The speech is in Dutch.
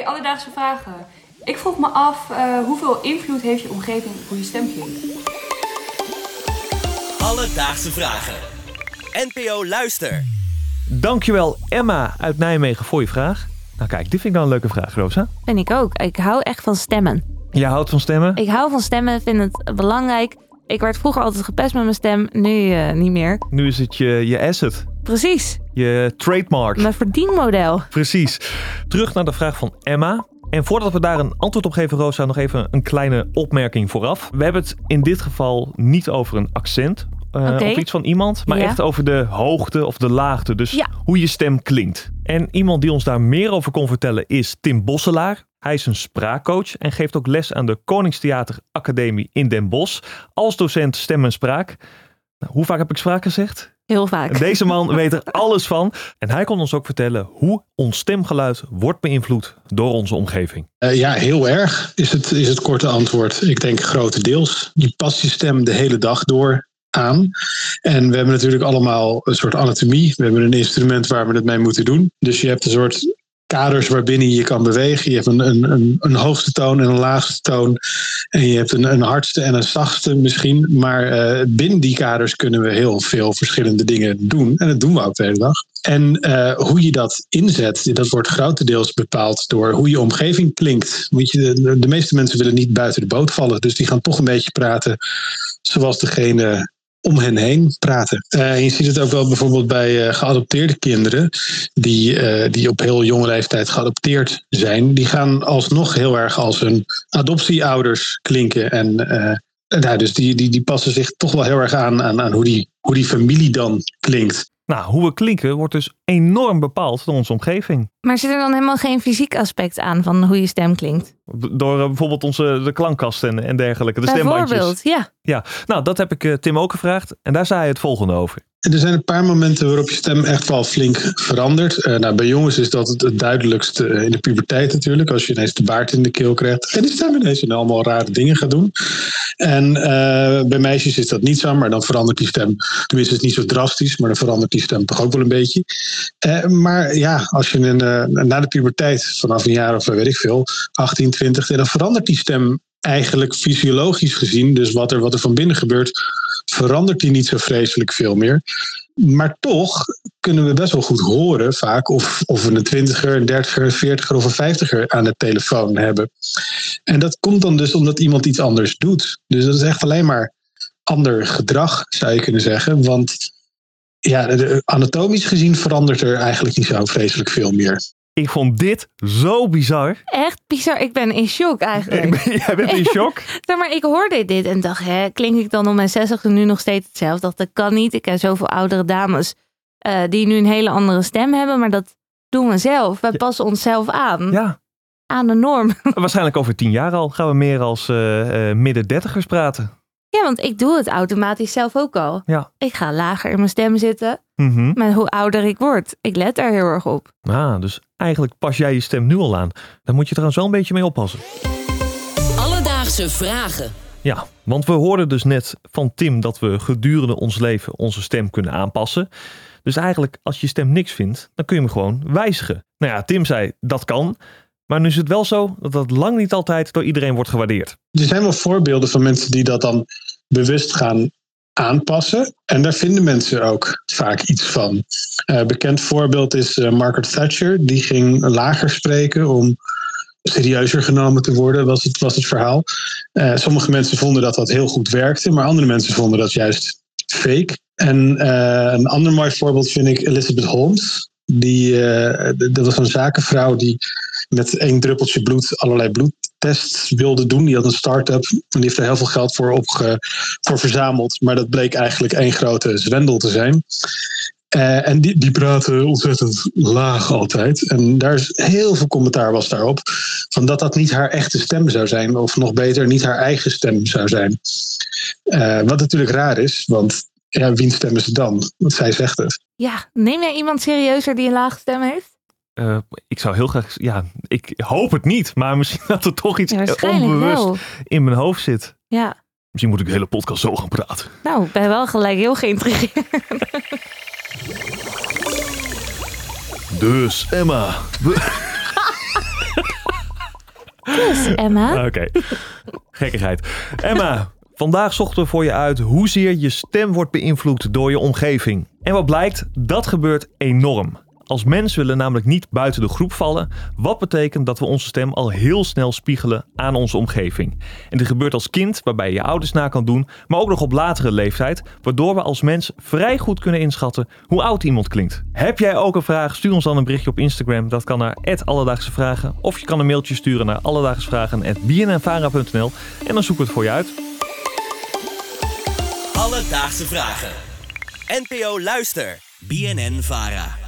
Hey, alledaagse vragen. Ik vroeg me af, eh, hoeveel invloed heeft je omgeving op hoe je stem klinkt? Alledaagse vragen. NPO Luister. Dankjewel Emma uit Nijmegen voor je vraag. Nou kijk, dit vind ik dan een leuke vraag, Rosa. Ben ik ook. Ik hou echt van stemmen. Jij houdt van stemmen? Ik hou van stemmen, vind het belangrijk. Ik werd vroeger altijd gepest met mijn stem, nu eh, niet meer. Nu is het je, je asset, Precies, je trademark. mijn verdienmodel. Precies. Terug naar de vraag van Emma. En voordat we daar een antwoord op geven, Rosa, nog even een kleine opmerking vooraf. We hebben het in dit geval niet over een accent eh, Oké. of iets van iemand, maar Ja. echt over de hoogte of de laagte. Dus Ja. hoe je stem klinkt. En iemand die ons daar meer over kon vertellen is Tim Bosselaar. Hij is een spraakcoach en geeft ook les aan de Koningstheater Academie in Den Bosch als docent stem en spraak. Nou, hoe vaak heb ik spraak gezegd? Heel vaak. Deze man weet er alles van. En hij kon ons ook vertellen hoe ons stemgeluid wordt beïnvloed door onze omgeving. Eh, ja, heel erg is het, is het korte antwoord. Ik denk grotendeels. Je past je stem de hele dag door aan. En we hebben natuurlijk allemaal een soort anatomie. We hebben een instrument waar we het mee moeten doen. Dus je hebt een soort kaders waarbinnen je kan bewegen. Je hebt een, een, een, een hoogste toon en een laagste toon. En je hebt een, een hardste en een zachtste misschien. Maar eh, binnen die kaders kunnen we heel veel verschillende dingen doen. En dat doen we ook de hele dag. En eh, hoe je dat inzet, dat wordt grotendeels bepaald door hoe je omgeving klinkt. Moet je, de meeste mensen willen niet buiten de boot vallen. Dus die gaan toch een beetje praten zoals degene om hen heen praten. Eh, je ziet het ook wel bijvoorbeeld bij eh, geadopteerde kinderen, die, eh, die op heel jonge leeftijd geadopteerd zijn. Die gaan alsnog heel erg als hun adoptieouders klinken. En nou, dus die, die, die passen zich toch wel heel erg aan, aan, aan hoe, die, hoe die familie dan klinkt. Nou, hoe we klinken wordt dus enorm bepaald door onze omgeving. Maar zit er dan helemaal geen fysiek aspect aan van hoe je stem klinkt? Door eh, bijvoorbeeld onze de klankkast en, en dergelijke, de stembandjes. Bijvoorbeeld, ja. Ja, nou dat heb ik eh, Tim ook gevraagd en daar zei hij het volgende over. Er zijn een paar momenten waarop je stem echt wel flink verandert. Eh, nou, bij jongens is dat het, het duidelijkst eh, in de puberteit natuurlijk. Als je ineens de baard in de keel krijgt. En die stem ineens en allemaal rare dingen gaat doen. En eh, bij meisjes is dat niet zo. Maar dan verandert die stem. Tenminste, het niet zo drastisch. Maar dan verandert die stem toch ook wel een beetje. Maar ja, als je een, na de puberteit vanaf een jaar of weet ik veel. 18, 20. Dan verandert die stem eigenlijk fysiologisch gezien. Dus wat er, wat er van binnen gebeurt verandert die niet zo vreselijk veel meer. Maar toch kunnen we best wel goed horen vaak of, of we een twintiger, een dertiger, een veertiger of een vijftiger aan de telefoon hebben. En dat komt dan dus omdat iemand iets anders doet. Dus dat is echt alleen maar ander gedrag, zou je kunnen zeggen. Want ja, anatomisch gezien verandert er eigenlijk niet zo vreselijk veel meer. Ik vond dit zo bizar. Echt bizar. Ik ben in shock eigenlijk. Ik ben- Jij bent in shock? Zeg maar, ik hoorde dit en dacht, hè, klink ik dan op mijn 60 nu nog steeds hetzelfde? Dacht, dat kan niet. Ik ken zoveel oudere dames eh, die nu een hele andere stem hebben, maar dat doen we zelf. Wij passen onszelf aan, Ja, aan de norm. waarschijnlijk over tien jaar al gaan we meer als eh, eh, midden dertigers praten. Ja, want ik doe het automatisch zelf ook al. Ja. Ik ga lager in mijn stem zitten, Mhm. maar hoe ouder ik word, ik let daar heel erg op. Ah, dus eigenlijk pas jij je stem nu al aan. Daar moet je trouwens wel een beetje mee oppassen. Alledaagse vragen. Ja, want we hoorden dus net van Tim dat we gedurende ons leven onze stem kunnen aanpassen. Dus eigenlijk, als je stem niks vindt, dan kun je hem gewoon wijzigen. Nou ja, Tim zei dat kan. Maar nu is het wel zo dat dat lang niet altijd door iedereen wordt gewaardeerd. Er zijn wel voorbeelden van mensen die dat dan bewust gaan aanpassen. En daar vinden mensen ook vaak iets van. Een bekend voorbeeld is eh, Margaret Thatcher. Die ging lager spreken om serieuzer genomen te worden, was het, was het verhaal. Eh, sommige mensen vonden dat dat heel goed werkte, maar andere mensen vonden dat juist fake. En een ander mooi voorbeeld vind ik Elizabeth Holmes. Die, dat was een zakenvrouw die met één druppeltje bloed allerlei bloedtests wilde doen. Die had een start-up en die heeft er heel veel geld voor, opge, voor verzameld. Maar dat bleek eigenlijk één grote zwendel te zijn. Eh, en die, die praten ontzettend laag altijd. En daar is heel veel commentaar was daarop. Van dat dat niet haar echte stem zou zijn. Of nog beter, niet haar eigen stem zou zijn. Eh, wat natuurlijk raar is, want ja, wiens stem is het dan? Want zij zegt het. Ja, neem jij iemand serieuzer die een lage stem heeft? Eh, ik zou heel graag, ja, ik hoop het niet. Maar misschien dat er toch iets Ja, onbewust wel. in mijn hoofd zit. Ja, Misschien moet ik de hele podcast zo gaan praten. nou, ik ben wel gelijk heel geïntrigeerd. Dus Emma. Dus Emma, Oké, gekkigheid. Emma, vandaag zochten we voor je uit hoezeer je stem wordt beïnvloed door je omgeving. En wat blijkt, dat gebeurt enorm. Als mens willen we namelijk niet buiten de groep vallen, wat betekent dat we onze stem al heel snel spiegelen aan onze omgeving. En dit gebeurt als kind, waarbij je je ouders na kan doen, maar ook nog op latere leeftijd, waardoor we als mens vrij goed kunnen inschatten hoe oud iemand klinkt. Heb jij ook een vraag? Stuur ons dan een berichtje op Instagram, dat kan naar Alledaagse Vragen, of je kan een mailtje sturen naar alledaagsvragen.bnnvara.nl en dan zoeken we het voor je uit. Alledaagse vragen. NPO Luister. BNN Vara.